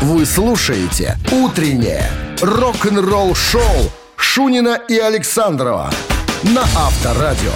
Вы слушаете «Утреннее рок-н-ролл-шоу» Шунина и Александрова на Авторадио.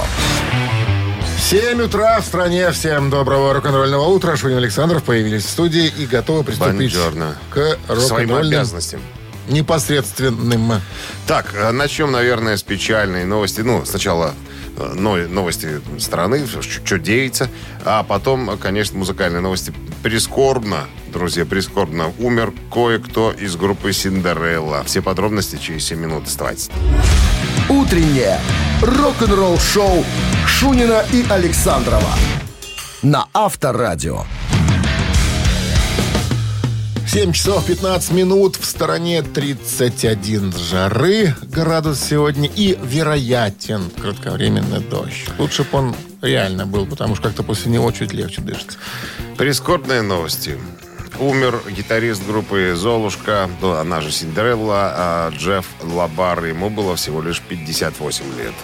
7 утра в стране. Всем доброго рок-н-ролльного утра. Шунин Александров появились в студии и готовы приступить Бонжорно. к Своим рок-н-ролльным обязанностям. непосредственным. Так, э, начнем, наверное, с печальной новости. Ну, сначала э, но- новости страны, что деется, а потом, конечно, музыкальные новости. Прискорбно, друзья, прискорбно. Умер кое-кто из группы Синдерелла. Все подробности через 7 минут. Оставайтесь. «Утреннее рок-н-ролл-шоу» Шунина и Александрова на Авторадио. 7 часов 15 минут. В стороне 31 жары градус сегодня и вероятен кратковременный дождь. Лучше бы он реально был, потому что как-то после него чуть легче дышится. Прискорбные новости. Умер гитарист группы «Золушка», ну, она же Синдерелла, а Джефф Лабар. Ему было всего лишь 58 лет.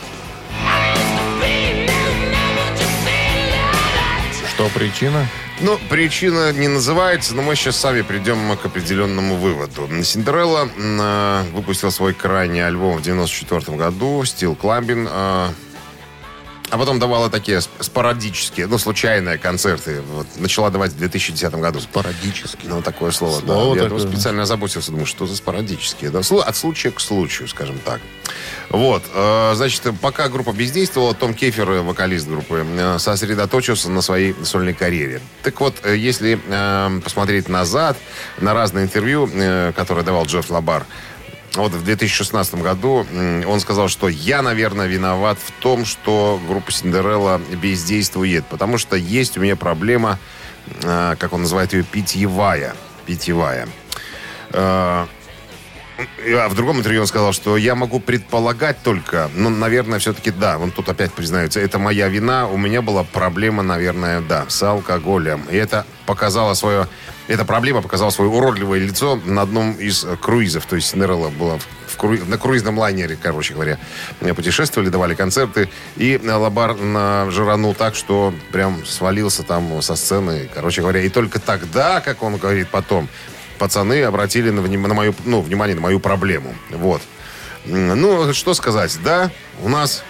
Что причина? Ну, причина не называется, но мы сейчас сами придем к определенному выводу. Синдерелла э, выпустил свой крайний альбом в 94 году, «Стил Кламбин», э, а потом давала такие сп- спорадические, ну, случайные концерты. Вот, начала давать в 2010 году. Парадически. Ну, такое слово, Слово да. Я такое. специально озаботился, думаю, что за спорадические. Да? От случая к случаю, скажем так. Вот. э, Значит, пока группа бездействовала, Том Кейфер, э, вокалист группы, э, сосредоточился на своей сольной карьере. Так вот, если посмотреть назад на разные интервью, которые давал Джефф Лабар, вот в 2016 году он сказал, что я, наверное, виноват в том, что группа Синдерелла бездействует, потому что есть у меня проблема, э, как он называет ее, питьевая. Питьевая. А в другом интервью он сказал, что я могу предполагать только, ну, наверное, все-таки да, он тут опять признается, это моя вина, у меня была проблема, наверное, да, с алкоголем. И это показало свое, эта проблема показала свое уродливое лицо на одном из круизов, то есть Синдерелла была в, на круизном лайнере, короче говоря, путешествовали, давали концерты, и Лабар жиранул так, что прям свалился там со сцены, короче говоря, и только тогда, как он говорит потом, пацаны обратили на, на мою, ну, внимание на мою проблему. Вот. Ну, что сказать, да, у нас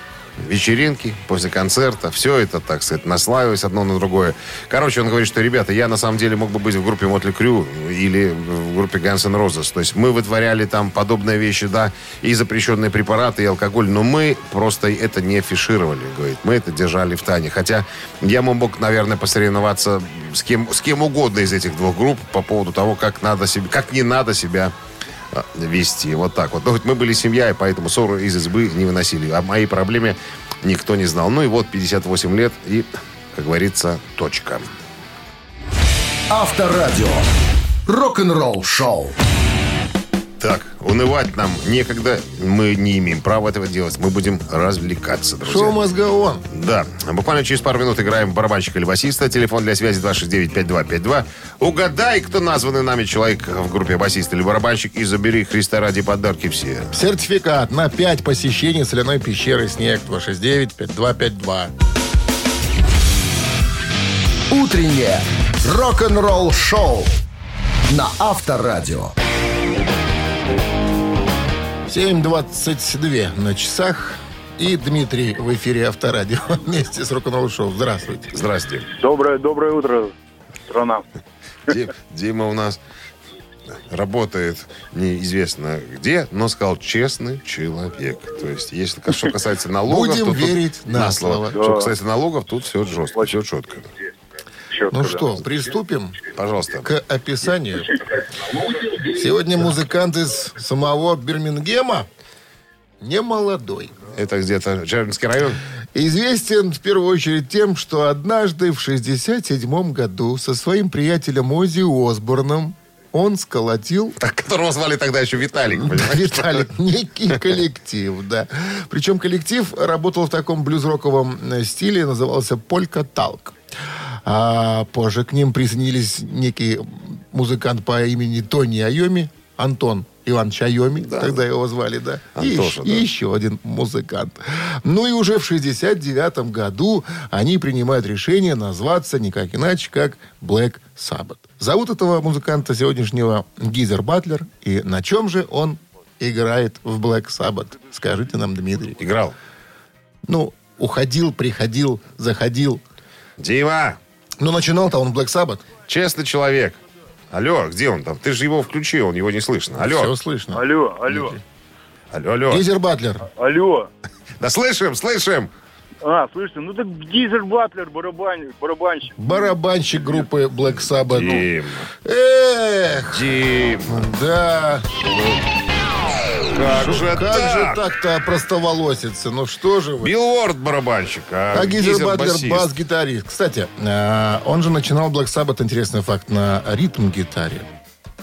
вечеринки после концерта, все это, так сказать, наслаиваясь одно на другое. Короче, он говорит, что, ребята, я на самом деле мог бы быть в группе Мотли Крю или в группе Guns N' Roses. То есть мы вытворяли там подобные вещи, да, и запрещенные препараты, и алкоголь, но мы просто это не афишировали, говорит. Мы это держали в тайне. Хотя я мог, наверное, посоревноваться с кем, с кем угодно из этих двух групп по поводу того, как надо себе, как не надо себя вести. Вот так вот. Но хоть мы были семья, и поэтому ссоры из избы не выносили. О моей проблеме никто не знал. Ну и вот 58 лет, и, как говорится, точка. Авторадио. Рок-н-ролл шоу. Так, унывать нам некогда. Мы не имеем права этого делать. Мы будем развлекаться, друзья. Шоу мозгоон. Да. Буквально через пару минут играем в барабанщика или басиста. Телефон для связи 269-5252. Угадай, кто названный нами человек в группе басист или барабанщик, и забери Христа ради подарки все. Сертификат на 5 посещений соляной пещеры «Снег» 269-5252. «Утреннее рок-н-ролл шоу» на Авторадио. 7.22 на часах. И Дмитрий в эфире Авторадио вместе с рок-н-ролл шоу. Здравствуйте. Здрасте. Доброе, доброе утро, страна. Ди- Дима у нас работает неизвестно где, но сказал честный человек. То есть, если что касается налогов, Будем то тут верить на слово. Что касается налогов, тут все жестко, все четко. Чётко, Ну да. что, приступим Пожалуйста. к описанию. Сегодня музыкант из самого Бирмингема, не молодой. Это где-то Чернинский район. Известен в первую очередь тем, что однажды в 67 году со своим приятелем Ози Осборном он сколотил Так, которого звали тогда еще Виталик, понимаешь? Виталик, некий коллектив, да. Причем коллектив работал в таком блюз-роковом э, стиле, назывался «Полька Талк». А позже к ним присоединились некий музыкант по имени Тони Айоми, Антон Иван Чайоми, тогда его звали, да. и, Антоша, ещё- да. и еще один музыкант. Ну и уже в 69 году они принимают решение назваться никак иначе, как Black Sabbath. Зовут этого музыканта сегодняшнего Гизер Батлер. И на чем же он играет в Black Sabbath? Скажите нам, Дмитрий. Играл. Ну, уходил, приходил, заходил. Дима, Ну, начинал-то он Black Sabbath. честный человек. Алло, где он там? Ты же его включил, его не слышно. Алло, Все слышно. Алло, алло, алло, алло. Гизер Батлер. алло. Да слышим, слышим. А, слышите, ну так Гизер Батлер, барабан, барабанщик. Барабанщик группы Black Sabbath. Дим, Эх, Дим, да. Как же Как так? же так-то опростоволоситься? Ну что же вы? Билворд барабанщик, а, А Гизер Гизер Батлер бас-гитарист. Кстати, э, он же начинал Black Sabbath, интересный факт, на ритм-гитаре.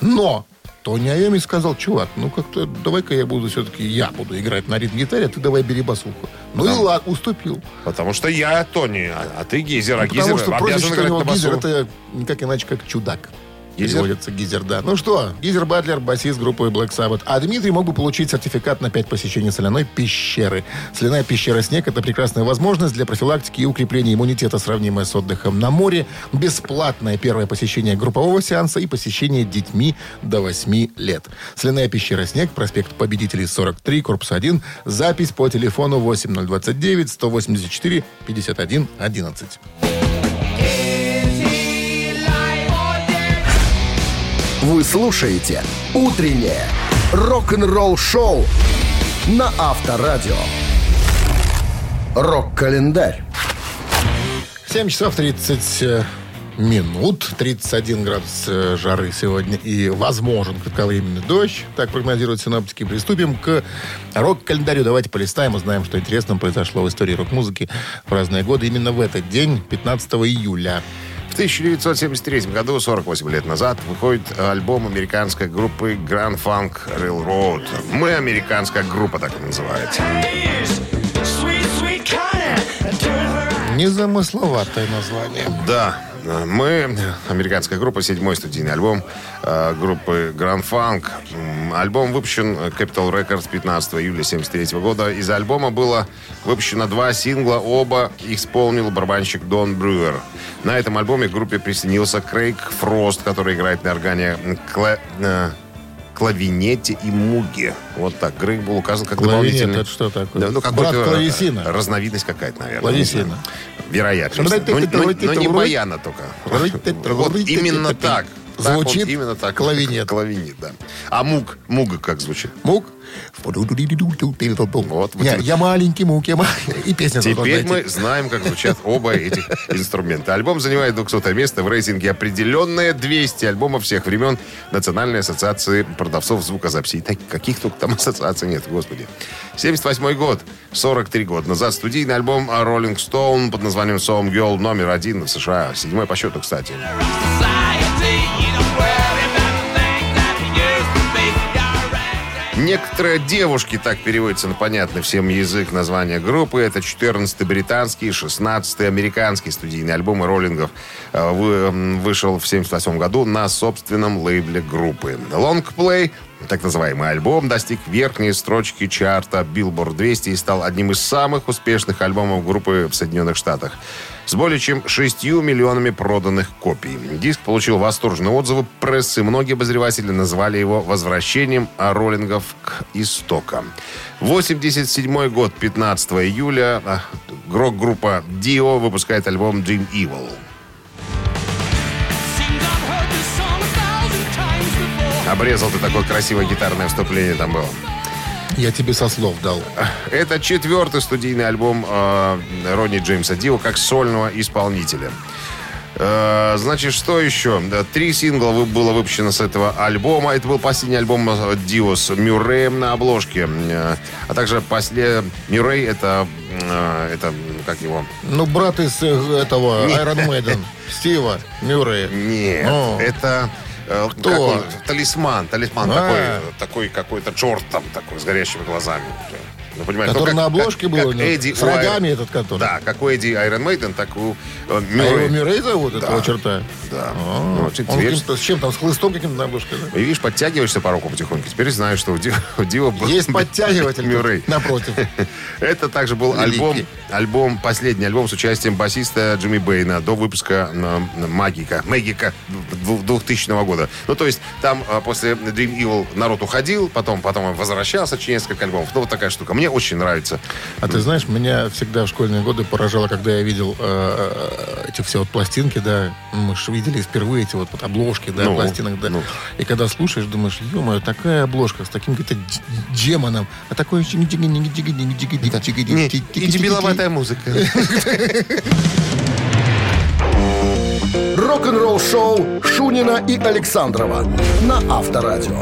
Но Тони Айоми сказал, чувак, ну как-то давай-ка я буду все-таки, я буду играть на ритм-гитаре, а ты давай бери басуху. Ну и ладно, уступил. Потому что я Тони, а, а ты Гизер, а Ну, Потому что обязан играть на басу. Гизер, это никак иначе, как чудак. Гизер? Переводится Гизер, да. Ну что, Гизер Батлер, басист группы Black Sabbath. А Дмитрий мог бы получить сертификат на 5 посещений соляной пещеры. Соляная пещера «Снег» — это прекрасная возможность для профилактики и укрепления иммунитета, сравнимая с отдыхом на море. Бесплатное первое посещение группового сеанса и посещение детьми до 8 лет. Соляная пещера «Снег», проспект Победителей, 43, корпус 1. Запись по телефону 8029 184 51 11. Вы слушаете «Утреннее рок-н-ролл-шоу» на Авторадио. Рок-календарь. 7 часов 30 минут, 31 градус э, жары сегодня и возможен кратковременный дождь. Так прогнозируют синоптики. Приступим к рок-календарю. Давайте полистаем, узнаем, что интересного произошло в истории рок-музыки в разные годы. Именно в этот день, 15 июля. В 1973 году, 48 лет назад, выходит альбом американской группы Grand Funk Railroad. Мы американская группа, так и называется. Незамысловатое название. Да, мы, американская группа, седьмой студийный альбом э, группы Grand Funk. Альбом выпущен э, Capital Records 15 июля 1973 года. Из альбома было выпущено два сингла, оба исполнил барабанщик Дон Брюер. На этом альбоме к группе присоединился Крейг Фрост, который играет на органе кла- э, клавинете и муге. Вот так. Грейг был указан как Клавинет, дополнительный... это что такое? Да, ну, Брат клавесина. Разновидность какая-то, наверное. Клавесина. Вероятно. Но, но- но не баяна только. Вот именно так. Так он Звучит именно так. клавинет. Клавинет, да. А муг, муга как звучит? Мук. Вот, Я, вот я маленький мук, я маленький. И песня Теперь мы знаем, как звучат оба этих инструмента. Альбом занимает 200 место в рейтинге определенное 200 альбомов всех времен Национальной ассоциации продавцов звукозаписей. Так, каких только там ассоциаций нет, господи. 78 год, 43 года назад, студийный альбом Rolling Stone под названием Song Girl номер один в США. Седьмой по счету, кстати. Некоторые девушки, так переводится на понятный всем язык название группы. Это 14-й британский, 16-й американский студийный альбом роллингов. э, Вышел в 78 году на собственном лейбле группы. Play, так называемый альбом, достиг верхней строчки чарта Billboard 200 и стал одним из самых успешных альбомов группы в Соединенных Штатах. С более чем 6 миллионами проданных копий. Диск получил восторженные отзывы прессы. Многие обозреватели назвали его возвращением роллингов к истокам. 87 год, 15 июля, а, рок-группа Dio выпускает альбом Dream Evil. Обрезал ты такое красивое гитарное вступление там было. Я тебе со слов дал. Это четвертый студийный альбом э, Ронни Джеймса Дио как сольного исполнителя. Э, значит, что еще? Три сингла было выпущено с этого альбома. Это был последний альбом э, Дио с Мюрреем на обложке. Э, А также после Мюррей это, э, это как его? Ну, брат из э, этого Iron Maiden, Стива Мюррея. Нет, О. это э, Кто? как он? талисман, талисман А. такой, такой какой-то черт там такой с горящими глазами. Ну, понимаете, Который ну, на обложке был, как ну, Эдди с рогами этот который. Да, как у Эдди Айрон Мейден, так у э, А Мюррей. его Мюррей зовут, этого черта? Да. А, Ну, ты он каким-то- с чем там, с хлыстом каким-то на обложке, да? И видишь, подтягиваешься по руку потихоньку. Теперь знаешь, что у Ди- у Дива был Есть подтягиватель Мюррей. напротив. Это также был альбом, альбом, последний альбом с участием басиста Джимми Бейна до выпуска э, Магика, Магика 2000 года. Ну, то есть там э, после Dream Evil народ уходил, потом, потом возвращался через несколько альбомов. Ну, вот такая штука. Мне очень нравится. А ты знаешь, меня всегда в школьные годы поражало, когда я видел э, эти все вот пластинки, да, мы же видели впервые эти вот, вот обложки, да, Ну, пластинок, да. ну. И когда слушаешь, думаешь, ё такая обложка с таким каким-то джеманом, а такой еще не музыка. Рок-н-ролл шоу Шунина и Александрова на Авторадио.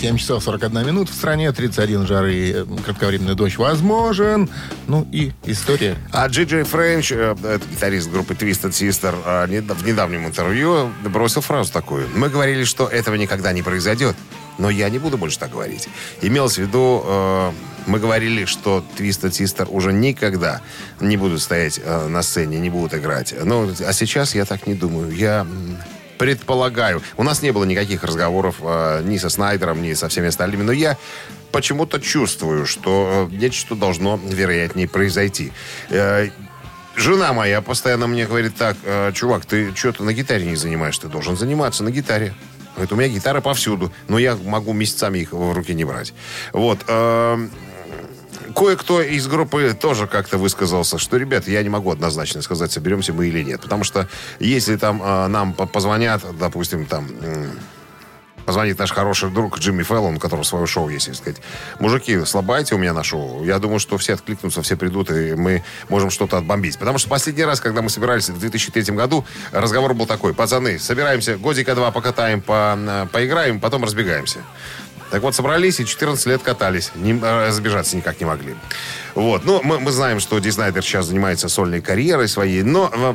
7 часов 41 минут в стране, 31 жары, э, кратковременный дождь возможен. Ну и история. А Джи Джей Френч, э, это гитарист группы Twisted Sister, э, в недавнем интервью бросил фразу такую. Мы говорили, что этого никогда не произойдет, но я не буду больше так говорить. Имелось в виду, мы говорили, что Twisted Sister уже никогда не будут стоять на сцене, не будут играть. Ну, а сейчас я так не думаю. Я предполагаю. У нас не было никаких разговоров э, ни со Снайдером, ни со всеми остальными, но я почему-то чувствую, что э, нечто должно, вероятнее, произойти. Э, Жена моя постоянно мне говорит так, «Э, чувак, ты что-то на гитаре не занимаешься, ты должен заниматься на гитаре. Говорит, у меня гитара повсюду, но я могу месяцами их в руки не брать. Вот. э, Кое-кто из группы тоже как-то высказался, что, ребята, я не могу однозначно сказать, соберемся мы или нет. Потому что если там э, нам по- позвонят, допустим, там... м, Позвонит наш хороший друг Джимми Феллон, у которого свое шоу есть, и сказать, мужики, слабайте у меня на шоу. Я думаю, что все откликнутся, все придут, и мы можем что-то отбомбить. Потому что последний раз, когда мы собирались в 2003 году, разговор был такой, пацаны, собираемся, годика два покатаем, по, э, поиграем, потом разбегаемся. Так вот, собрались и 14 лет катались. Не, э, разбежаться никак не могли. Вот. Ну, мы, мы знаем, что Ди Снайдер сейчас занимается сольной карьерой своей, но э,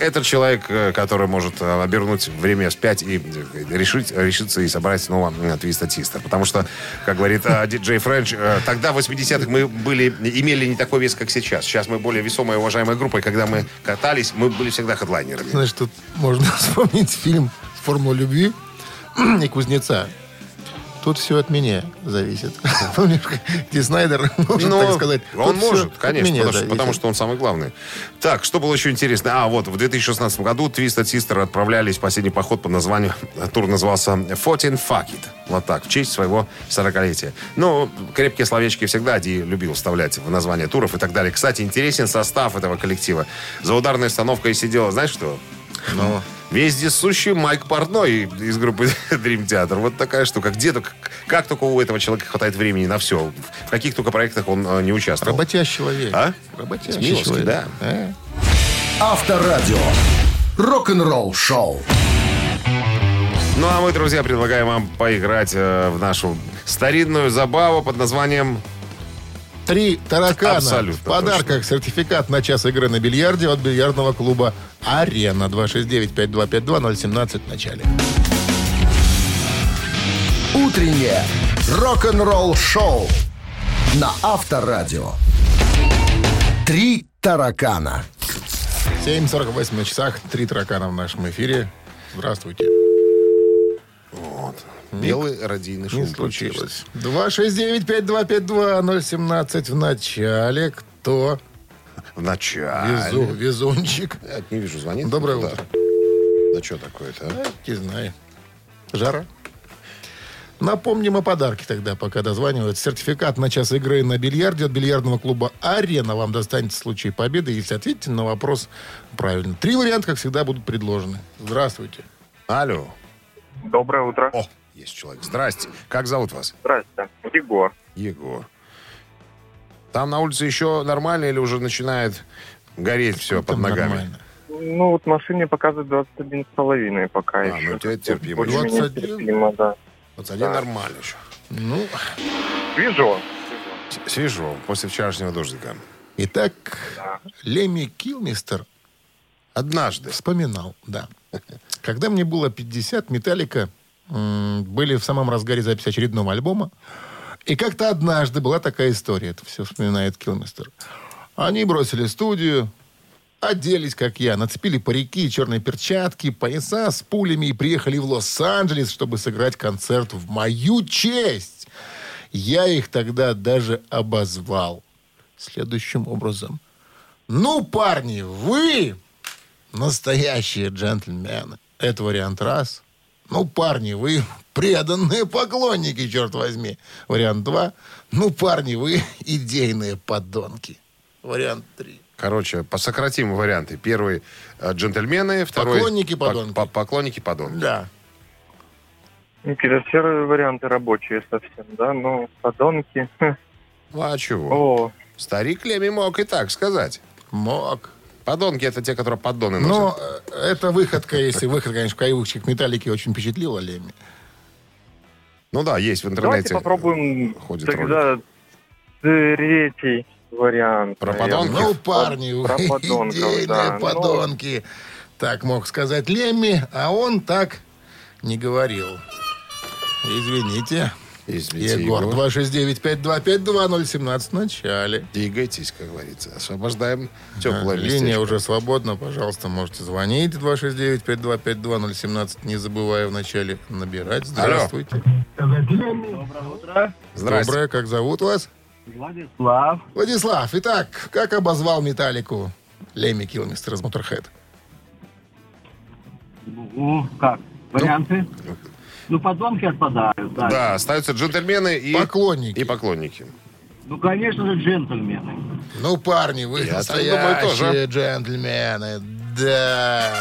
этот человек, э, который может обернуть время вспять и решить, решиться и собрать снова Твиста Тиста. Потому что, как говорит диджей Френч, тогда в 80-х мы были, имели не такой вес, как сейчас. Сейчас мы более весомая и уважаемая группа, и когда мы катались, мы были всегда хедлайнерами. Знаешь, тут можно вспомнить фильм «Формула любви» и «Кузнеца». Тут все от меня зависит. Помнишь, Ди Снайдер может Ну, так сказать. Он может, конечно, потому что, он самый главный. Так, что было еще интересно? А, вот, в 2016 году Twisted Sister отправлялись в последний поход под названием... Тур назывался «14 Fuck It». Вот так, в честь своего 40-летия. Ну, крепкие словечки всегда Ди любил вставлять в название туров и так далее. Кстати, интересен состав этого коллектива. За ударной установкой сидел, знаешь что? Ну, Вездесущий Майк Портной из группы Dream Theater. Вот такая штука. Где только, как только у этого человека хватает времени на все. В каких только проектах он э, не участвовал. работящий человек. А? Работящий Смиловский, человек. да. А? Авторадио. Рок-н-ролл шоу. Ну, а мы, друзья, предлагаем вам поиграть э, в нашу старинную забаву под названием... Три таракана. Абсолютно В подарках сертификат на час игры на бильярде от бильярдного клуба «Арена». 269-5252-017 в начале. Утреннее рок-н-ролл шоу на Авторадио. Три таракана. 7.48 на часах. Три таракана в нашем эфире. Здравствуйте. Белый радийный шум. Не случилось. 269-5252-017 в начале. Кто? В начале. Везу, везунчик. Я не вижу, звонит. Доброе утро. Да что такое-то, а? Не знаю. Жара. Напомним о подарке тогда, пока дозванивают. Сертификат на час игры на бильярде от бильярдного клуба «Арена» вам достанется в случае победы, если ответите на вопрос правильно. Три варианта, как всегда, будут предложены. Здравствуйте. Алло. Доброе утро. О, есть человек. Здрасте. Как зовут вас? Здрасте. Егор. Егор. Там на улице еще нормально или уже начинает гореть все под Там ногами? нормально. Ну, вот машине показывает 21 с половиной пока А, еще. ну, тебе терпимо. Очень 21? терпимо, да. Вот один нормально еще. Ну, Свежо. Свежо, после вчерашнего дождика. итак, Леми Килмистер Однажды. вспоминал, да. Когда мне было 50, Металлика были в самом разгаре записи очередного альбома. И как-то однажды была такая история, это все вспоминает Килмистер. Они бросили студию, оделись, как я, нацепили парики, черные перчатки, пояса с пулями и приехали в Лос-Анджелес, чтобы сыграть концерт в мою честь. Я их тогда даже обозвал следующим образом. Ну, парни, вы настоящие джентльмены. Это вариант раз. Ну, парни, вы преданные поклонники, черт возьми. Вариант два. Ну, парни, вы идейные подонки. Вариант три. Короче, посократим варианты. Первый э, джентльмены, второй... Поклонники, по- подонки. по- поклонники, подонки. Да. Все варианты рабочие совсем, да? Ну, подонки. Ну, а чего? О, Старик Леми мог и так сказать. Мог. Подонки это те, которые поддоны носят. Но э, эта выходка, если выход, конечно, в каевых металлики очень впечатлила Леми. Ну да, есть в давайте интернете. попробуем ходит тогда третий вариант. Про подонков? Ну, парни, вы Про подонков, идейные да. Ну, подонки. Так мог сказать Лемми, а он так не говорил. Извините. Извините, Егор, Егор. 269-5252-017 в начале. Двигайтесь, как говорится. Освобождаем теплое А, местечко. Линия уже свободна, пожалуйста, можете звонить 269-5252-017, не забывая в начале набирать. Здравствуйте. Здрасте. Доброе, как зовут вас? Владислав. Владислав, итак, как обозвал Металлику Лемми Килмистер из Моторхед? Ну, как? Варианты? Ну, подонки отпадают, да. Да, остаются джентльмены и... Поклонники. И поклонники. Ну, конечно же, джентльмены. Ну, парни, вы Я настоящие думаю тоже. джентльмены. Да.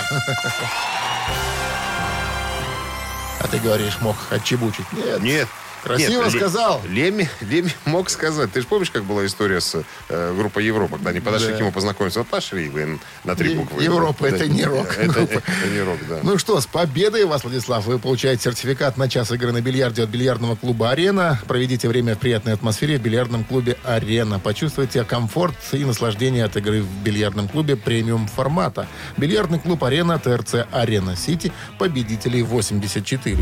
А ты говоришь, мог отчебучить. Нет. Нет. Красиво Нет, сказал. Леми, Леми мог сказать. Ты же помнишь, как была история с э, группой Европа, когда они подошли Да. к нему познакомиться? Вот пошли вы на три буквы. Европа это не рок. Это, это не рок, да. Ну что, с победой вас, Владислав. Вы получаете сертификат на час игры на бильярде от бильярдного клуба «Арена». Проведите время в приятной атмосфере в бильярдном клубе «Арена». Почувствуйте комфорт и наслаждение от игры в бильярдном клубе премиум формата. Бильярдный клуб «Арена», ТРЦ «Арена Сити», победителей 84.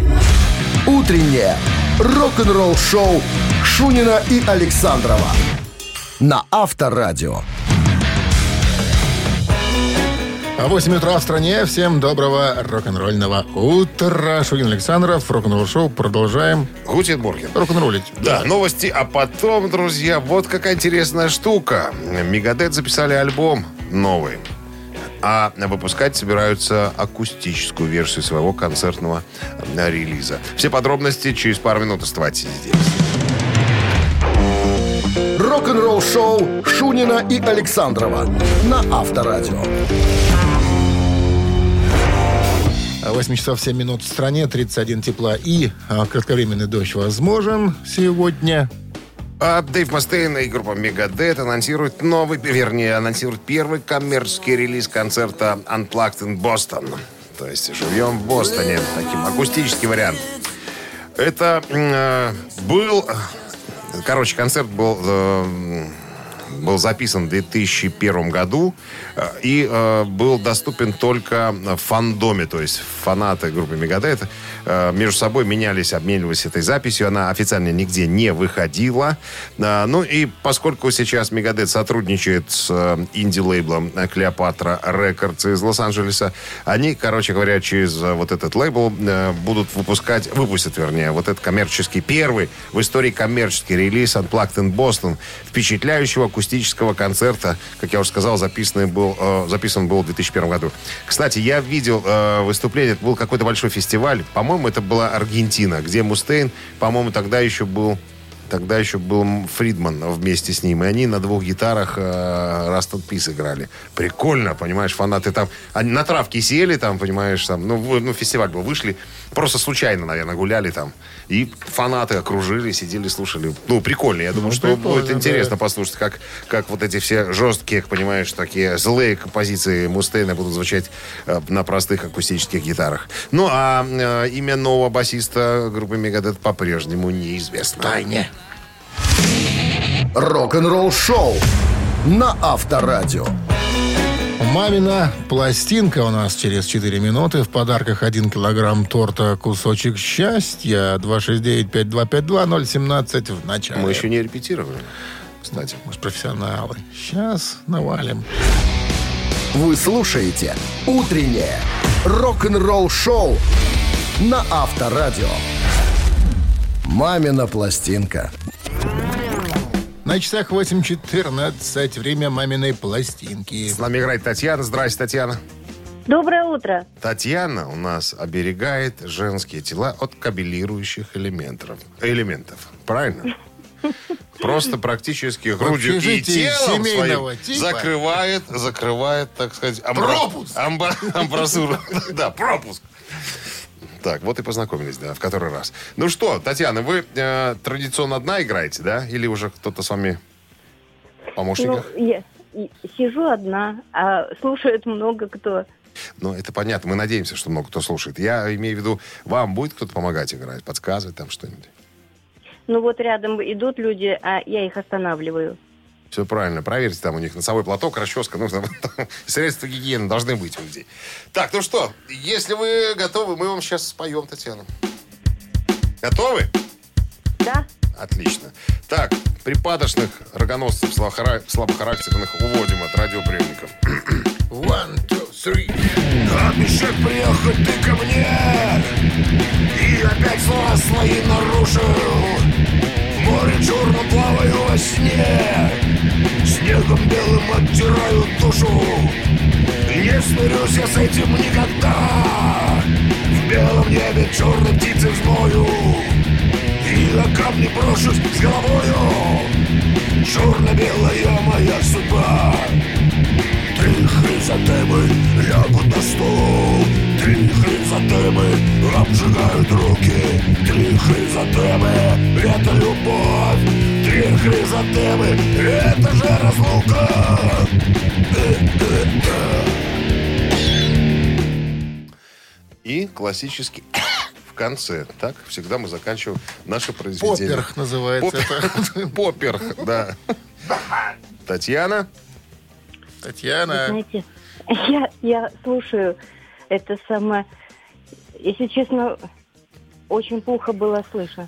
Утреннее рок-н-ролл-шоу Шунина и Александрова на Авторадио. А 8 утра в стране. Всем доброго рок-н-ролльного утра. Шунин Александров, рок-н-ролл шоу. Продолжаем Гутенбурген. рок-н-роллить. Да, новости. А потом, друзья, вот какая интересная штука. Мегадет записали альбом новый. А выпускать собираются акустическую версию своего концертного э, релиза. Все подробности через пару минут. Оставайтесь здесь. Рок-н-ролл-шоу Шунина и Александрова на Авторадио. 8 часов 7 минут в стране, 31 тепла и а, кратковременный дождь возможен сегодня. А Дэйв Мастейн и группа Мегадет анонсируют новый, вернее, анонсируют первый коммерческий релиз концерта Unplugged in Boston. То есть живьем в Бостоне. Таким акустический вариант. Это э, был... Короче, концерт был, э, был записан в 2001 году э, и э, был доступен только в фандоме, то есть фанаты группы Мегадет э, между собой менялись, обменивались этой записью. Она официально нигде не выходила. Э, ну и поскольку сейчас Мегадет сотрудничает с э, инди-лейблом Клеопатра Рекордс из Лос-Анджелеса, они, короче говоря, через э, вот этот лейбл э, будут выпускать, выпустят, вернее, вот этот коммерческий, первый в истории коммерческий релиз Unplugged in Boston, впечатляющего акустического концерта, как я уже сказал, записанный был, э, записан был в 2001 году. Кстати, я видел э, выступление, это был какой-то большой фестиваль, по-моему, это была Аргентина, где Мустейн, по-моему, тогда еще был Тогда еще был Фридман вместе с ним. И они на двух гитарах э, Rust in Peace играли. Прикольно, понимаешь, фанаты там... Они на травке сели там, понимаешь, там... Ну, ну, фестиваль был. Вышли, просто случайно, наверное, гуляли там. И фанаты окружили, сидели, слушали. Ну, прикольно. Я думаю, что прикольно, будет интересно да. послушать, как, как вот эти все жесткие, понимаешь, такие злые композиции Мустейна будут звучать э, на простых акустических гитарах. Ну, а э, имя нового басиста группы Мегадет по-прежнему неизвестно. Тайне. Рок-н-ролл-шоу на Авторадио. Мамина пластинка у нас через 4 минуты. В подарках 1 килограмм торта «Кусочек счастья». 269-5252-017 в начале. Мы еще не репетировали. Кстати. Мы же профессионалы. Сейчас навалим. Вы слушаете «Утреннее рок-н-ролл-шоу» на Авторадио. «Мамина пластинка». На часах 8.14. Время маминой пластинки. С нами играет Татьяна. Здрасте, Татьяна. Доброе утро. Татьяна у нас оберегает женские тела от кабелирующих элементов. Элементов. Правильно? Просто практически грудью и телом семейного своим типа. закрывает, закрывает, так сказать, амбра- Пропуск. амба- амбразуру. Да, пропуск. Так, вот и познакомились, да, в который раз. Ну что, Татьяна, вы э, традиционно одна играете, да? Или уже кто-то с вами в помощниках? Ну, я сижу одна, а слушает много кто. Ну, это понятно. Мы надеемся, что много кто слушает. Я имею в виду, вам будет кто-то помогать играть, подсказывать там что-нибудь? Ну вот рядом идут люди, а я их останавливаю. Все правильно. Проверьте, там у них носовой платок, расческа, ну, там, средства гигиены должны быть у людей. Так, ну что, если вы готовы, мы вам сейчас споем, Татьяна. Готовы? Да? Отлично. Так, припадочных рогоносцев слабохара- слабохарактерных уводим от радиоприемников. One, two, three. Обещать приехать ты ко мне И опять слова свои нарушил В море черном плаваю во сне Снегом белым оттираю душу. Не смирюсь я с этим никогда. В белом небе черной птицы взмою И на камни брошусь с головою. Черно-белая моя судьба. Три хризотемы лягут на стол Три хризотемы обжигают руки Три хризотемы — это любовь Три хризотемы — это же разлука И классический в конце. Так всегда мы заканчиваем наше произведение. Поперх называется это. Поперх, да. Татьяна? Татьяна. Знаете, я, я слушаю это самое... Если честно, очень плохо было слышно.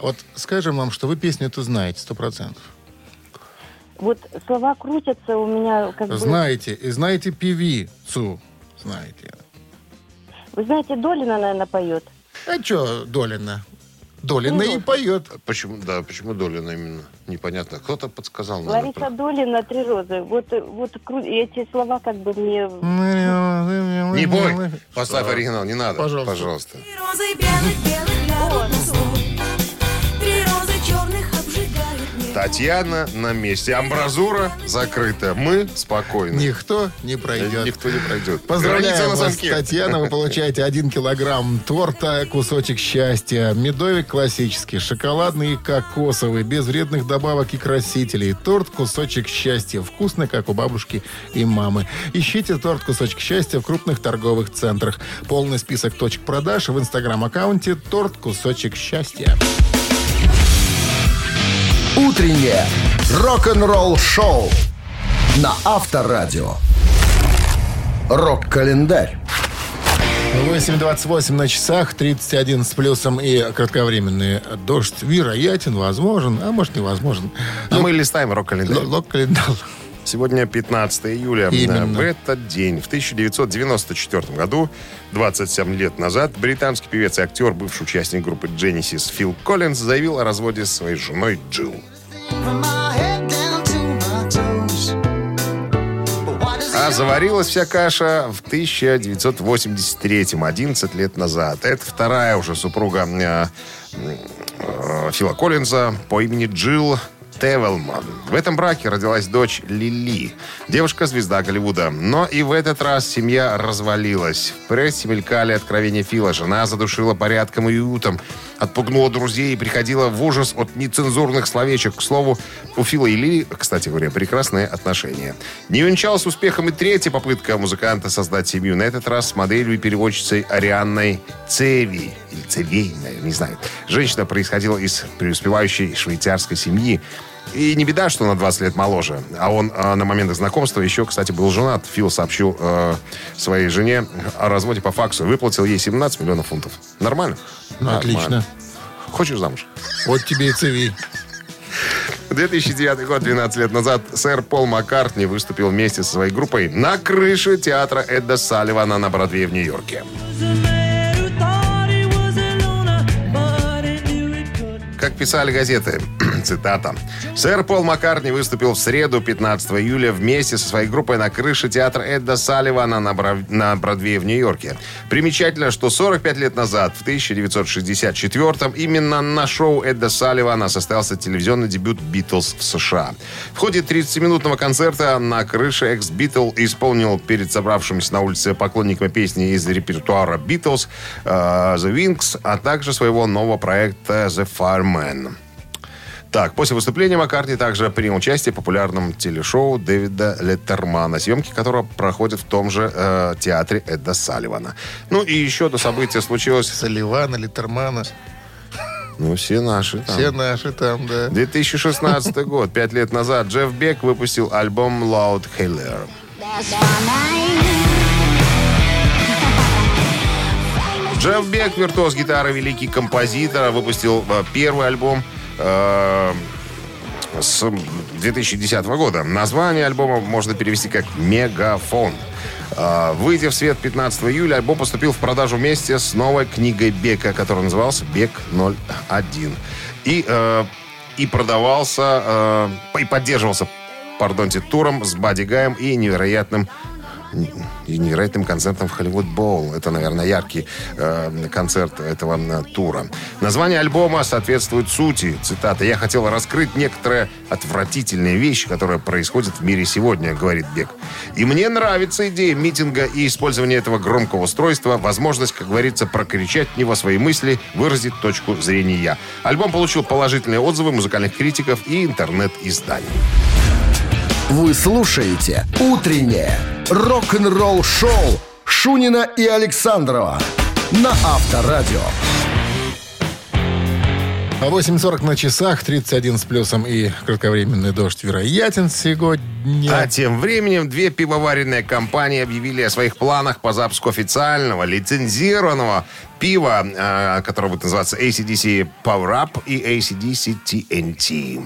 Вот скажем вам, что вы песню эту знаете, сто процентов. Вот слова крутятся у меня как бы... Знаете, и знаете певицу. Знаете. Вы знаете, Долина, наверное, поет. А что Долина? Долина и Ну, поет. Почему, да, почему Долина именно? Непонятно. Кто-то подсказал. Лариса это. Долина, «Три розы». Вот, вот эти слова как бы мне... Не бой. Поставь оригинал, не надо. Пожалуйста. Пожалуйста. Татьяна на месте. Амбразура закрыта. Мы спокойны. Никто не пройдет. Никто не пройдет. На вас. Татьяна. Вы получаете один килограмм торта, кусочек счастья, медовик классический, шоколадный и кокосовый, без вредных добавок и красителей. Торт кусочек счастья. Вкусный, как у бабушки и мамы. Ищите торт кусочек счастья в крупных торговых центрах. Полный список точек продаж в инстаграм-аккаунте торт кусочек счастья. Утреннее рок-н-ролл-шоу на Авторадио. Рок-календарь. 8.28 на часах, 31 с плюсом и кратковременный дождь вероятен, возможен, а может невозможен. А мы листаем рок-календарь. Лок-календарь. Сегодня 15 июля. Именно. В этот день, в 1994 году, 27 лет назад, британский певец и актер, бывший участник группы Genesis Фил Коллинз, заявил о разводе с своей женой Джилл. А заварилась вся каша в 1983-м, 11 лет назад. Это вторая уже супруга э, э, Фила Коллинза по имени Джилл Тевелман. В этом браке родилась дочь Лили, девушка-звезда Голливуда. Но и в этот раз семья развалилась. В прессе мелькали откровения Фила. Жена задушила порядком и уютом, отпугнула друзей и приходила в ужас от нецензурных словечек. К слову, у Фила и Лили, кстати говоря, прекрасные отношения. Не увенчалась успехом и третья попытка музыканта создать семью. На этот раз с моделью и переводчицей Арианной Цеви. Или Цевей, не знаю. Женщина происходила из преуспевающей швейцарской семьи. И не беда, что на 20 лет моложе. А он э, на момент их знакомства еще, кстати, был женат. Фил сообщил э, своей жене о разводе по факсу. Выплатил ей 17 миллионов фунтов. Нормально? Ну, отлично. Хочешь замуж? Вот тебе и цеви. 2009 год, 12 лет назад, сэр Пол Маккартни выступил вместе со своей группой на крыше театра Эдда Салливана на Бродвее в Нью-Йорке. Как писали газеты, цитата, «Сэр Пол Маккартни выступил в среду, 15 июля, вместе со своей группой на крыше театра Эда Салливана на, Бро- на Бродвее в Нью-Йорке. Примечательно, что 45 лет назад, в 1964 именно на шоу Эда Салливана состоялся телевизионный дебют «Битлз» в США. В ходе 30-минутного концерта на крыше экс-Битл исполнил перед собравшимися на улице поклонниками песни из репертуара «Битлз» э, «The Wings», а также своего нового проекта «The Fireman». Так, после выступления Маккартни также принял участие в популярном телешоу Дэвида Леттермана, съемки которого проходят в том же э, театре Эдда Салливана. Ну и еще одно событие случилось. Салливана, Литермана. Ну, все наши там. Все наши там, да. 2016 год, пять лет назад, Джефф Бек выпустил альбом Loud Hailer. Джефф Бек, виртуоз гитары, великий композитор, выпустил э, первый альбом э, с 2010 года. Название альбома можно перевести как «Мегафон». Э, Выйдя в свет 15 июля, альбом поступил в продажу вместе с новой книгой Бека, которая называлась «Бек-01». И, э, и продавался, и поддерживался, пардонте, туром с Бадди Гаем и невероятным невероятным концертом в Холливуд Боул. Это, наверное, яркий э, концерт этого тура. Название альбома соответствует сути. Цитата. «Я хотел раскрыть некоторые отвратительные вещи, которые происходят в мире сегодня», говорит Бек. «И мне нравится идея митинга и использования этого громкого устройства, возможность, как говорится, прокричать в него свои мысли, выразить точку зрения. Альбом получил положительные отзывы музыкальных критиков и интернет-изданий. Вы слушаете «Утреннее рок-н-ролл-шоу» Шунина и Александрова на Авторадио. А 8.40 на часах, 31 с плюсом и кратковременный дождь вероятен сегодня. А тем временем две пивоваренные компании объявили о своих планах по запуску официального лицензированного пива, э, которое будет называться ACDC Power Up и ACDC TNT.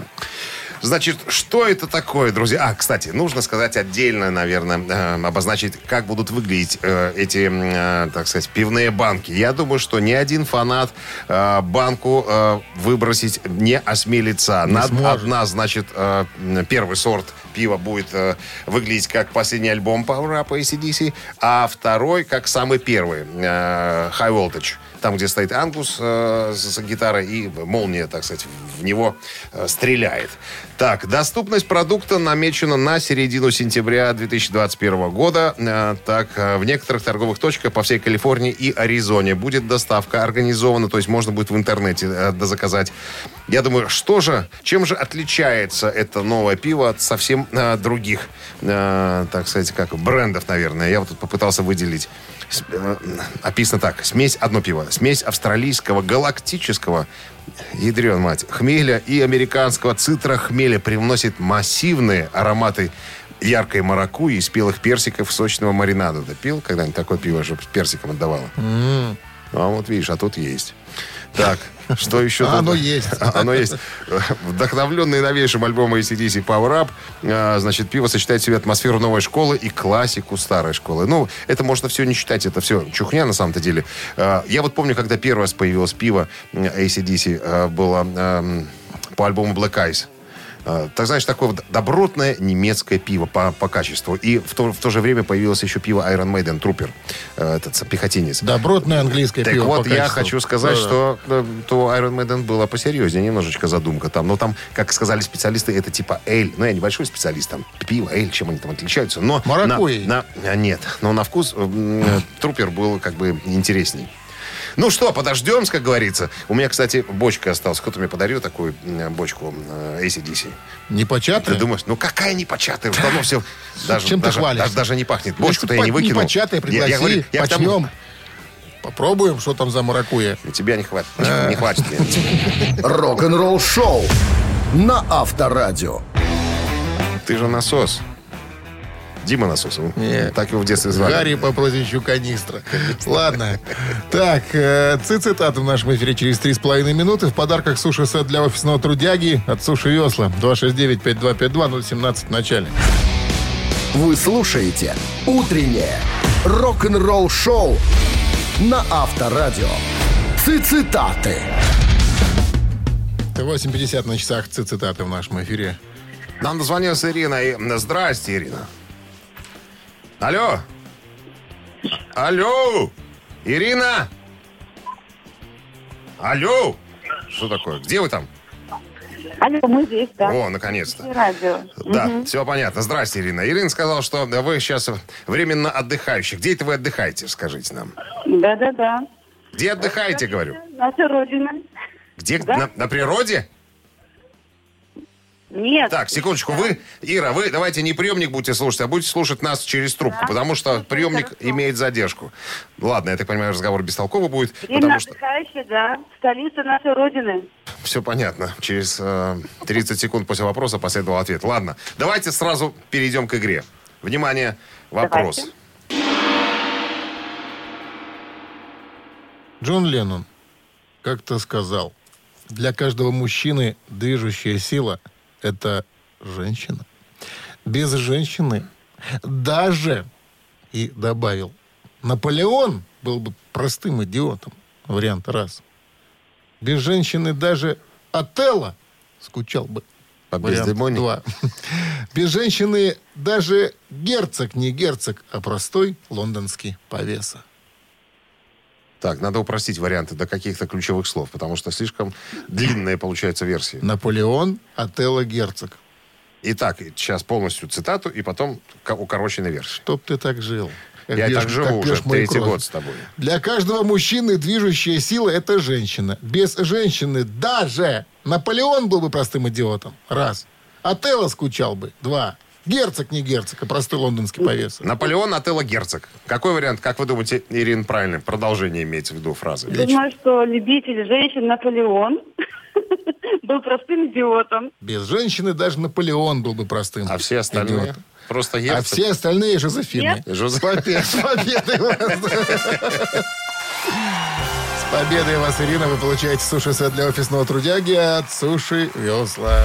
Значит, что это такое, друзья? А, кстати, нужно сказать отдельно, наверное, э, обозначить, как будут выглядеть э, эти, э, так сказать, пивные банки. Я думаю, что ни один фанат банку выбросить не осмелится. Не Над- одна, значит, первый сорт пива будет выглядеть как последний альбом Power Up ACDC, а второй как самый первый, High Voltage. Там, где стоит Ангус э, с, гитарой, и молния, так сказать, в него э, стреляет. Так, доступность продукта намечена на середину сентября 2021 года. Э, так, э, в некоторых торговых точках по всей Калифорнии и Аризоне будет доставка организована, то есть можно будет в интернете э, дозаказать. Я думаю, что же, чем же отличается это новое пиво от совсем э, других, э, так сказать, как брендов, наверное. Я вот тут попытался выделить. Описано так. Смесь, одно пиво. Смесь австралийского галактического ядрен мать, хмеля и американского цитрохмеля привносит массивные ароматы яркой маракуйи и спелых персиков сочного маринада. Ты пил когда-нибудь такое пиво, чтобы с персиком отдавало? А вот видишь, а тут есть. Так, что еще? А оно есть. Оно есть. Вдохновленный новейшим альбомом ACDC Power Up, а, значит, пиво сочетает в себе атмосферу новой школы и классику старой школы. Ну, это можно все не считать, это все чухня на самом-то деле. А, Я вот помню, когда первый раз появилось пиво ACDC, а, было по альбому Black Eyes. А, Так знаешь, такое вот добротное немецкое пиво по, по качеству. И в то, в то же время появилось еще пиво Iron Maiden, Трупер, э, этот пехотинец. Добротное английское Так пиво вот, я качеству. хочу сказать, Да-да. что э, то Iron Maiden было посерьезнее немножечко задумка там. Но там, как сказали специалисты, это типа эль. Ну, я небольшой специалист, там, пиво, эль, чем они там отличаются. Но Маракуйей. на, на- Нет, но на вкус э, Трупер был как бы интересней. Ну что, подождем, как говорится. У меня, кстати, бочка осталась. Кто-то мне подарил такую бочку э, ACDC. Не початое? Ты думаешь, ну какая непочатая? Оно все даже, Чем ты даже, хвалишь? даже, даже не пахнет. Бочку-то я не выкинул. початое Я- пригласи, я говорю, я к тому- почнем. Попробуем, что там за маракуйя. Тебя не хватит. Не хватит мне. Рок-н-ролл-шоу на Авторадио. Ты же насос. Дима насос. ну, Не. Так его в детстве звали. Гарри по прозвищу Канистра. Ладно. Так, э, цитаты в нашем эфире через 3,5 минуты. В подарках суши-сет для офисного трудяги от Суши Весла. 269-5252-017 в начале. Вы слушаете «Утреннее рок-н-ролл-шоу» на Авторадио. Цитаты. 8.50 на часах цитаты в нашем эфире. Нам дозвонилась Ирина. И- Здрасте, Ирина. Алло. Алло. Ирина. Алло. Что такое? Где вы там? Алло, мы здесь, да. О, наконец-то. Радио. Да, все понятно. Здрасте, Ирина. Ирина сказала, что вы сейчас временно отдыхающих. Где это вы отдыхаете, скажите нам? Да-да-да. Где отдыхаете, говорю? Наша Родина. Где? Да. На, на природе? Нет. Так, секундочку. Вы, Ира, вы давайте не приемник будете слушать, а будете слушать нас через трубку, потому что приемник имеет задержку. Ладно, я так понимаю, разговор бестолковый будет, Время потому что да. Столица нашей Родины. все понятно. Через э, 30 секунд после вопроса последовал ответ. Ладно, давайте сразу перейдем к игре. Внимание, вопрос. Давайте. Джон Леннон как-то сказал, для каждого мужчины движущая сила – это женщина. Без женщины даже, и добавил, Наполеон был бы простым идиотом. Вариант раз. Без женщины даже Отелло скучал бы. По Вариант Дездемоне? два. Без женщины даже герцог не герцог, а простой лондонский повеса. Так, надо упростить варианты до каких-то ключевых слов, потому что слишком длинная получается версия. Наполеон, Отелло, герцог. Итак, сейчас полностью цитату и потом ко- укороченная версия. Чтоб ты так жил. Как Я пьешь- так живу уже третий кровь. год с тобой. Для каждого мужчины движущая сила – это женщина. Без женщины даже Наполеон был бы простым идиотом. Раз. Отелло скучал бы. Два. Герцог не герцог, а простой лондонский повеса. Наполеон, Отелло, Герцог. Какой вариант, как вы думаете, Ирина, правильно? Продолжение имеется в виду фразы. Думаю, что любитель женщин Наполеон был простым идиотом. Без женщины даже Наполеон был бы простым А все остальные? идиотом. Просто А Герцог. все остальные Жозефины. Жозе- С побе- с победой вас. С победой вас, Ирина. Вы получаете суши-сет для офисного трудяги от Суши Весла.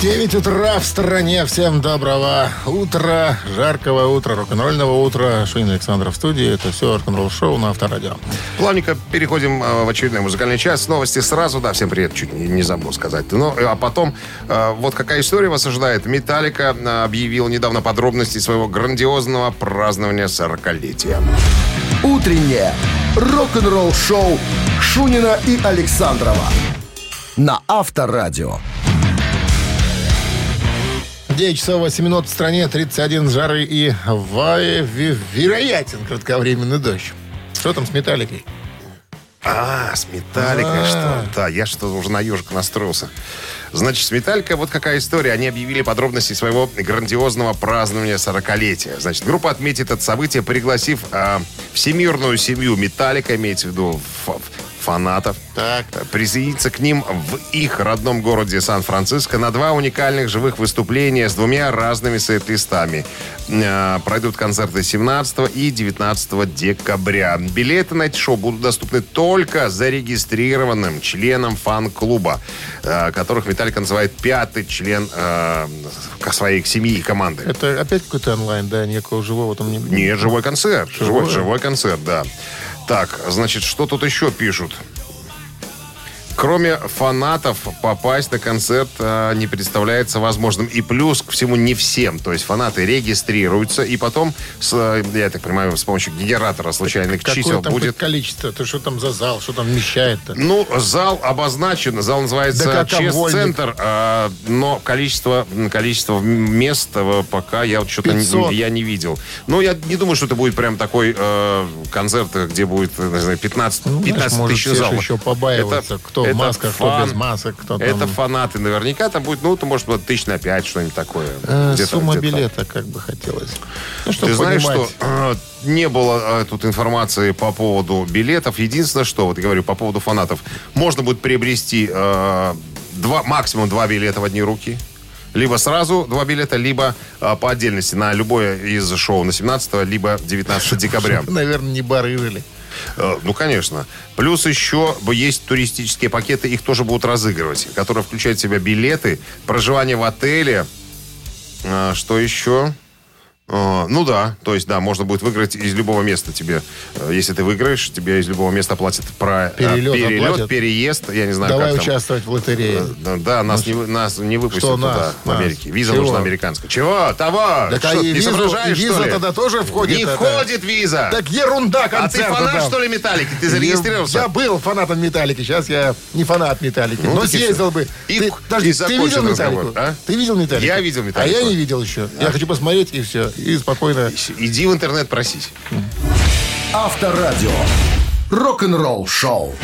9 утра в стране. Всем доброго утра, жаркого утра, рок-н-ролльного утра. Шунин Александров в студии. Это все рок-н-ролл шоу на Авторадио. Плавненько переходим э, в очередной музыкальный час. Новости сразу. Да, всем привет. Чуть не, не забыл сказать. Ну, а потом, э, вот какая история вас ожидает. Металлика э, объявил недавно подробности своего грандиозного празднования 40-летия. «Утреннее рок-н-ролл-шоу» Шунина и Александрова на Авторадио. 9 часов 8 минут в стране, 31 жары и вероятен кратковременный дождь. Что там с металликой? А, с металликой А. что? Да, я что уже на ежик настроился. Значит, с металликой вот какая история. Они объявили подробности своего грандиозного празднования 40-летия. Значит, группа отметит это событие, пригласив а, всемирную семью металлика, имеется в виду фанатов, Так. присоединиться к ним в их родном городе Сан-Франциско на два уникальных живых выступления с двумя разными сет-листами. Э, Пройдут концерты 17 и 19 декабря. Билеты на эти шоу будут доступны только зарегистрированным членам фан-клуба, э, которых Металлика называет пятый член э, своей семьи и команды. Это опять какой-то онлайн, да? Никакого живого там не... Нет, живой концерт. Живой, живой концерт, да. Так, значит, что тут еще пишут? Кроме фанатов, попасть на концерт э, не представляется возможным. И плюс ко всему не всем. То есть фанаты регистрируются, и потом, с, э, я так понимаю, с помощью генератора случайных Какое чисел там будет... количество? Ты что там за зал? Что там вмещает-то? Ну, зал обозначен, зал называется Да как Чес-центр, а, но количество, количество мест э, пока я вот что-то 500. не, я не видел. Ну, я не думаю, что это будет прям такой э, концерт, где будет, э, не знаю, 15, Ну, знаешь, 15 тысяч все же зал. еще побаиваются, кто в масках, кто фан, без масок, кто там... Это фанаты. Наверняка там будет, ну, то может быть, тысяч на пять, что-нибудь такое. Э, сумма билета как бы хотелось. Ну, Ты знаешь, понимать. что э, не было э, тут информации по поводу билетов. Единственное, что, вот я говорю, по поводу фанатов. Можно будет приобрести э, два, максимум два билета в одни руки. Либо сразу два билета, либо э, по отдельности на любое из шоу на 17 либо 19 декабря. Наверное, не барыжили. Э, Ну, конечно. Плюс еще есть туристические пакеты, их тоже будут разыгрывать, которые включают в себя билеты, проживание в отеле. А, Что еще? А, Ну да, то есть, да, можно будет выиграть из любого места тебе. Э, Если ты выиграешь, тебе из любого места платят про э, Перелет перелет, оплатят? переезд. Я не знаю, Давай как там. участвовать в лотерее. Э, Да, нас, не, вы- нас не выпустят Что туда, нас? в? Америке. Виза Чего? нужна американская. Чего? Того! Так а Что, и не визу- соображаешь, и что виза ли? тогда тоже входит Не это? входит виза! Так ерунда а ты фанат, там. что ли, Металлики? Ты зарегистрировался? Я был фанатом Металлики, сейчас я не фанат Металлики. Ну, но и съездил бы. И- ты, и подожди, ты закончен видел Металлику? а? Ты видел Металлику? Я видел Металлику. А я не видел еще. Я хочу посмотреть и все. И спокойно. Иди в интернет просить. Авторадио. Рок-н-ролл шоу.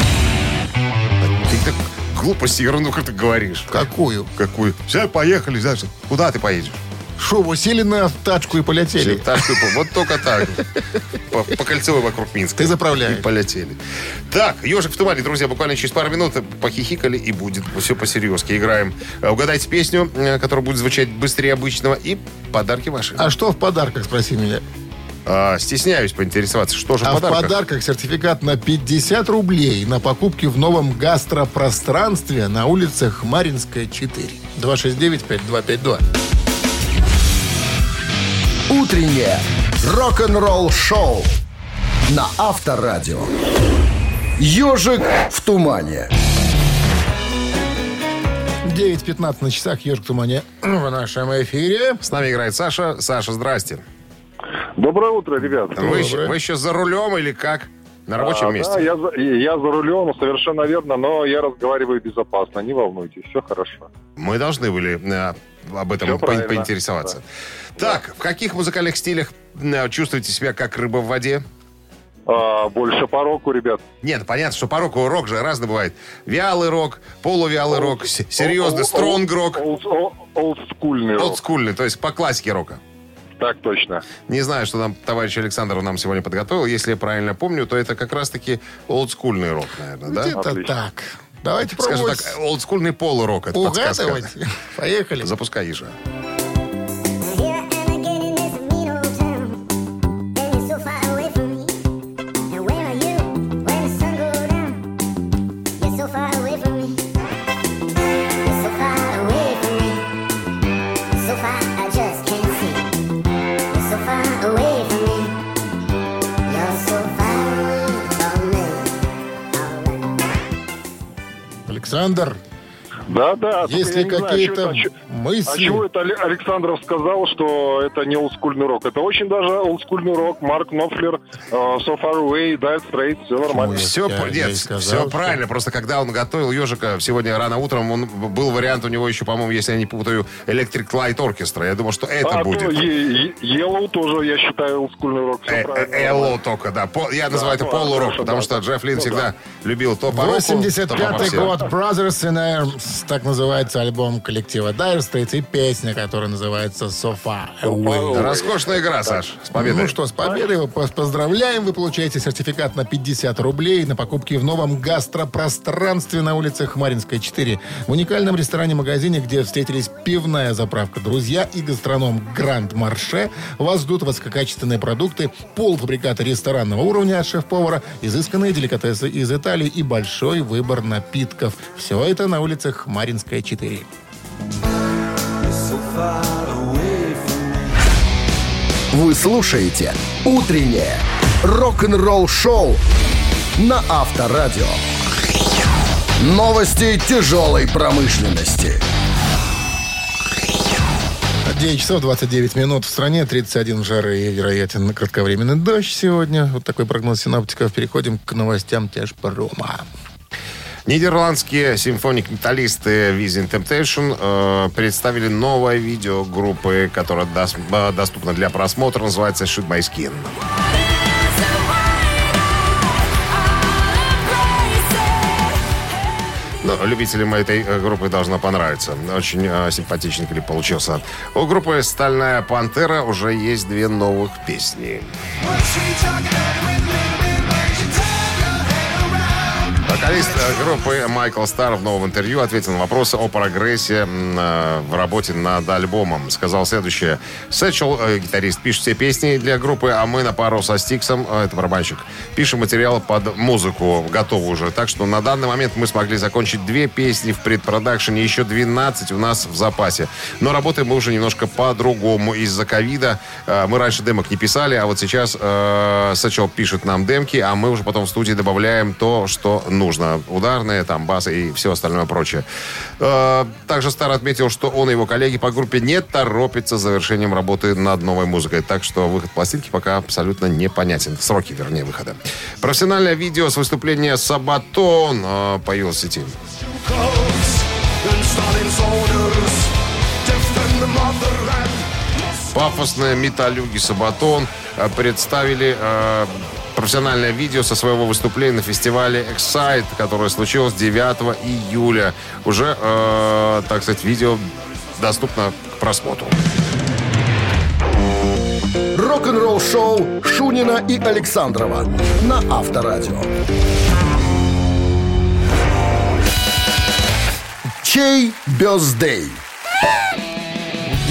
Ты так глупости, ерунду как ты говоришь. Какую? Какую? Все, поехали, знаешь. Куда ты поедешь? Вы сели на тачку и полетели? По- вот только так. По, по кольцевой вокруг Минска. Ты заправляешь. И полетели. Так, «Ежик в тумане», друзья, буквально через пару минут похихикали и будет все по-серьезки. Играем. Э, Угадайте песню, э, которая будет звучать быстрее обычного, и подарки ваши. А что в подарках, спроси меня? А, стесняюсь поинтересоваться, что же А в в подарках? подарках сертификат на 50 рублей на покупки в новом гастропространстве на улице Хмаринская, 4. 269-5252. Утреннее рок-н-ролл шоу на Авторадио. Ежик в тумане. 9.15 на часах, ежик в тумане в нашем эфире. С нами играет Саша. Саша, здрасте. Доброе утро, ребят. Вы, еще, вы еще за рулем или как? На рабочем А, месте? Да, я, за- я за рулем, совершенно верно, но я разговариваю безопасно, не волнуйтесь, все хорошо. Мы должны были э, об этом по- поинтересоваться. Так, в каких музыкальных стилях э, чувствуете себя как рыба в воде? А, больше по року, ребят. Нет, понятно, что по року рок же разный бывает. Вялый рок, полувялый рок, с- серьезный, стронг рок, Олд- ол- Олдскульный рок. олдскульный, то есть по классике рока. Так точно. Не знаю, что нам товарищ Александр нам сегодня подготовил. Если я правильно помню, то это как раз-таки олдскульный рок, наверное, да? Где-то Отлично. так. Давайте Скажем пробовать так, олдскульный полурок. Это угадывать. Поехали. Запускай ежа. Александр, Да, да. я не знаю, какие-то А мысли... чего это Але- Александров сказал, что это не олдскульный рок? Это очень даже олдскульный рок. Марк Knopfler, э, So Far Away, Dire Straits, все нормально. Все, нет, все правильно. Просто когда он готовил ежика сегодня рано утром, он был вариант у него еще, по-моему, если я не путаю, Electric Light Orchestra. Я думал, что это а, будет. то Yellow тоже, я считаю, олдскульный рок. Всё Э, э, Элло только, да. Я называю это полурок, потому что Джефф Лин Ну всегда любил то по року, то по 85-й попсе. год Brothers in Arms, так называется альбом коллектива Dire Straits и песня, которая называется So Far Away. Роскошная игра, Саш, с победой. Ну что, с победой поздравляем. Вы получаете сертификат на 50 рублей на покупки в новом гастропространстве на улице Хмаринская, 4. В уникальном ресторане-магазине, где встретились пивная заправка «Друзья» и гастроном «Гранд Марше». Вас ждут высококачественные продукты, полуфабрикаты ресторанного уровня от шеф-повара, изысканные деликатесы из Италии и большой выбор напитков. Все это на улице Хмаринская, 4. Вы слушаете «Утреннее рок-н-ролл-шоу» на Авторадио. Новости тяжелой промышленности. 9 часов 29 минут в стране, 31 жары и вероятен кратковременный дождь сегодня. Вот такой прогноз синаптиков. Переходим к новостям тяжпрома. Нидерландские симфоник-металлисты Within Temptation э, представили новое видео группы, которое дос- э, доступно для просмотра, называется Shoot My Skin. Ну, любителям этой э, группы должно понравиться. Очень э, симпатичный клип получился. У группы «Стальная пантера» уже есть две новых песни. Вокалист группы Майкл Стар в новом интервью ответил на вопросы о прогрессе э, в работе над альбомом. Сказал следующее. Сэтчел, э, гитарист, пишет все песни для группы, а мы на пару со Стиксом, э, это барабанщик, пишем материал под музыку, готовы уже. Так что на данный момент мы смогли закончить две песни в предпродакшене, еще 12 у нас в запасе. Но работаем мы уже немножко по-другому из-за ковида. Мы раньше демок не писали, а вот сейчас э, пишет нам демки, а мы уже потом в студии добавляем то, что нужно. Ударные, там, басы и все остальное прочее. Э, Также Стар отметил, что он и его коллеги по группе не торопятся с завершением работы над новой музыкой. Так что выход пластинки пока абсолютно непонятен. Сроки, вернее, выхода. Профессиональное видео с выступления Сабатон э, появилось в сети. Пафосные металюги Сабатон представили э, профессиональное видео со своего выступления на фестивале Excite, которое случилось 9 июля. Уже, э, так сказать, видео доступно к просмотру. Рок-н-ролл шоу Шунина и Александрова на Авторадио. Чей бездей?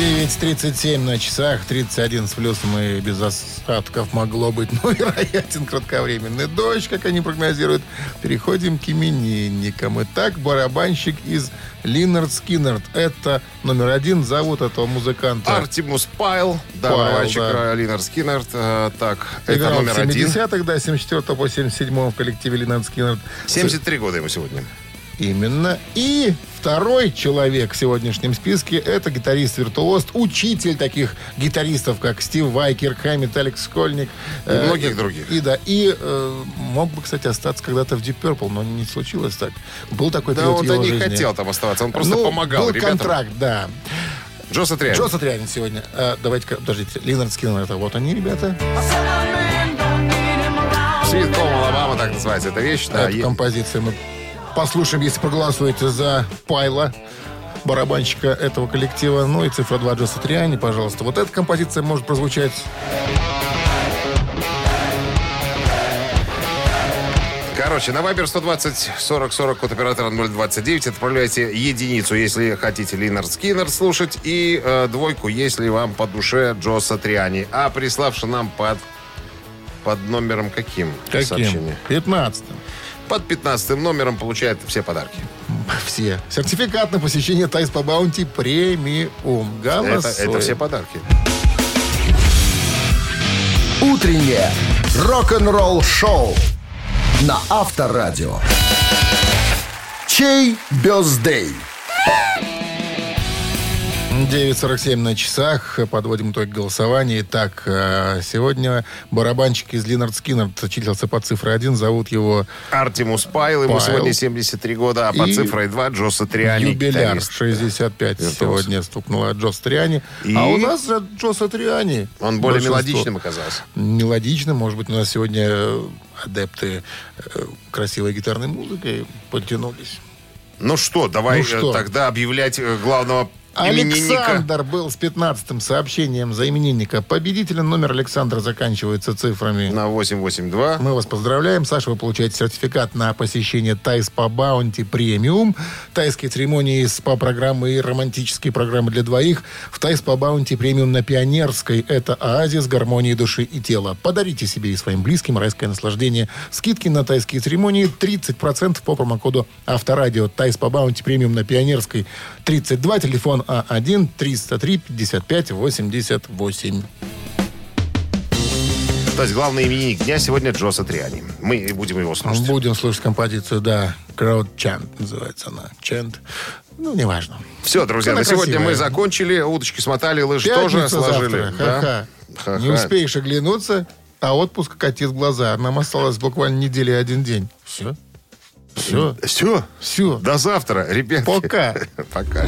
9.37 на часах, 31 с плюсом и без осадков могло быть, но вероятен кратковременный дождь, как они прогнозируют. Переходим к именинникам. Итак, барабанщик из Линард Скиннерд. Это номер один. Зовут этого музыканта. Артемус Пайл, да, барабанщик да. э, Линар Скиннерт. Э, Так, это Играл номер в один. 70-х, да, 74 по 77 в коллективе Линард Скиннерд. 73 года ему сегодня. Именно. И второй человек в сегодняшнем списке это гитарист-виртуоз, учитель таких гитаристов, как Стив Вайкер, Хэммит, Алекс Скольник. И многих других. И да, и э, мог бы, кстати, остаться когда-то в Deep Purple, но не случилось так. Был такой Да, период его не жизни. хотел там оставаться, он просто Ну, помогал был ребятам. контракт, да. Джо Сатриани. Джо Сатриани сегодня. Э, давайте-ка, подождите. Линард Скиннер, это вот они, ребята. Home Alabama, так называется эта вещь. Да, Эту композицию мы послушаем, если проголосуете за Пайла, барабанщика этого коллектива. Ну и цифра 2 Джо Сатриани, пожалуйста. Вот эта композиция может прозвучать... Короче, на Вайбер 120 40 40 код оператора 029 отправляйте единицу, если хотите Линард Скиннер слушать, и э, двойку, если вам по душе Джо Сатриани. А приславши нам под, под номером каким? Каким? сообщение? 15 Под 15 номером получает все подарки. Все. Сертификат на посещение Тай-спа Баунти премиум. Это, Голосуем. это все подарки. Утреннее рок-н-ролл шоу на Авторадио. Чей birthday? 9.47 на часах. Подводим итоги голосования. Итак, э, сегодня барабанщик из Lynyrd Skynyrd числился по цифре 1. Зовут его Артемус Пайл, ему Пайл. сегодня 73 года, а по И цифрой 2 Джо Сатриани. юбиляр. гитарист. 65 Виртуоз. сегодня стукнула Джо Сатриани. И? А у нас же Джо Сатриани. Он более мелодичным оказался. Мелодичным. Может быть, у нас сегодня э, адепты э, красивой гитарной музыкой подтянулись. Ну что, давай Ну что? тогда объявлять главного. Александр был с 15-м сообщением за именинника. Победителем номер Александра заканчивается цифрами. На 882. Мы вас поздравляем. Саша, вы получаете сертификат на посещение Тай-спа Баунти премиум. Тайские церемонии, СПА-программы и романтические программы для двоих. В Тай-спа Баунти премиум на Пионерской. Это оазис гармонии души и тела. Подарите себе и своим близким райское наслаждение. Скидки на тайские церемонии 30% по промокоду Авторадио. Тай-спа Баунти премиум на Пионерской. 32, телефон А А1-303-55-88. То есть главный именинник дня сегодня Джо Сатриани. Мы будем его слушать. Будем слушать композицию, да. Crowd Chant называется она. Chant. Ну, неважно. Все, друзья, Она на сегодня красивая. мы закончили. Удочки смотали, лыжи тоже Пятница сложили. завтра. да? Не успеешь оглянуться, а отпуск катит глаза. Нам осталось буквально неделя и один день. Все. Все. Все. Все. До завтра, ребят. Пока. Пока.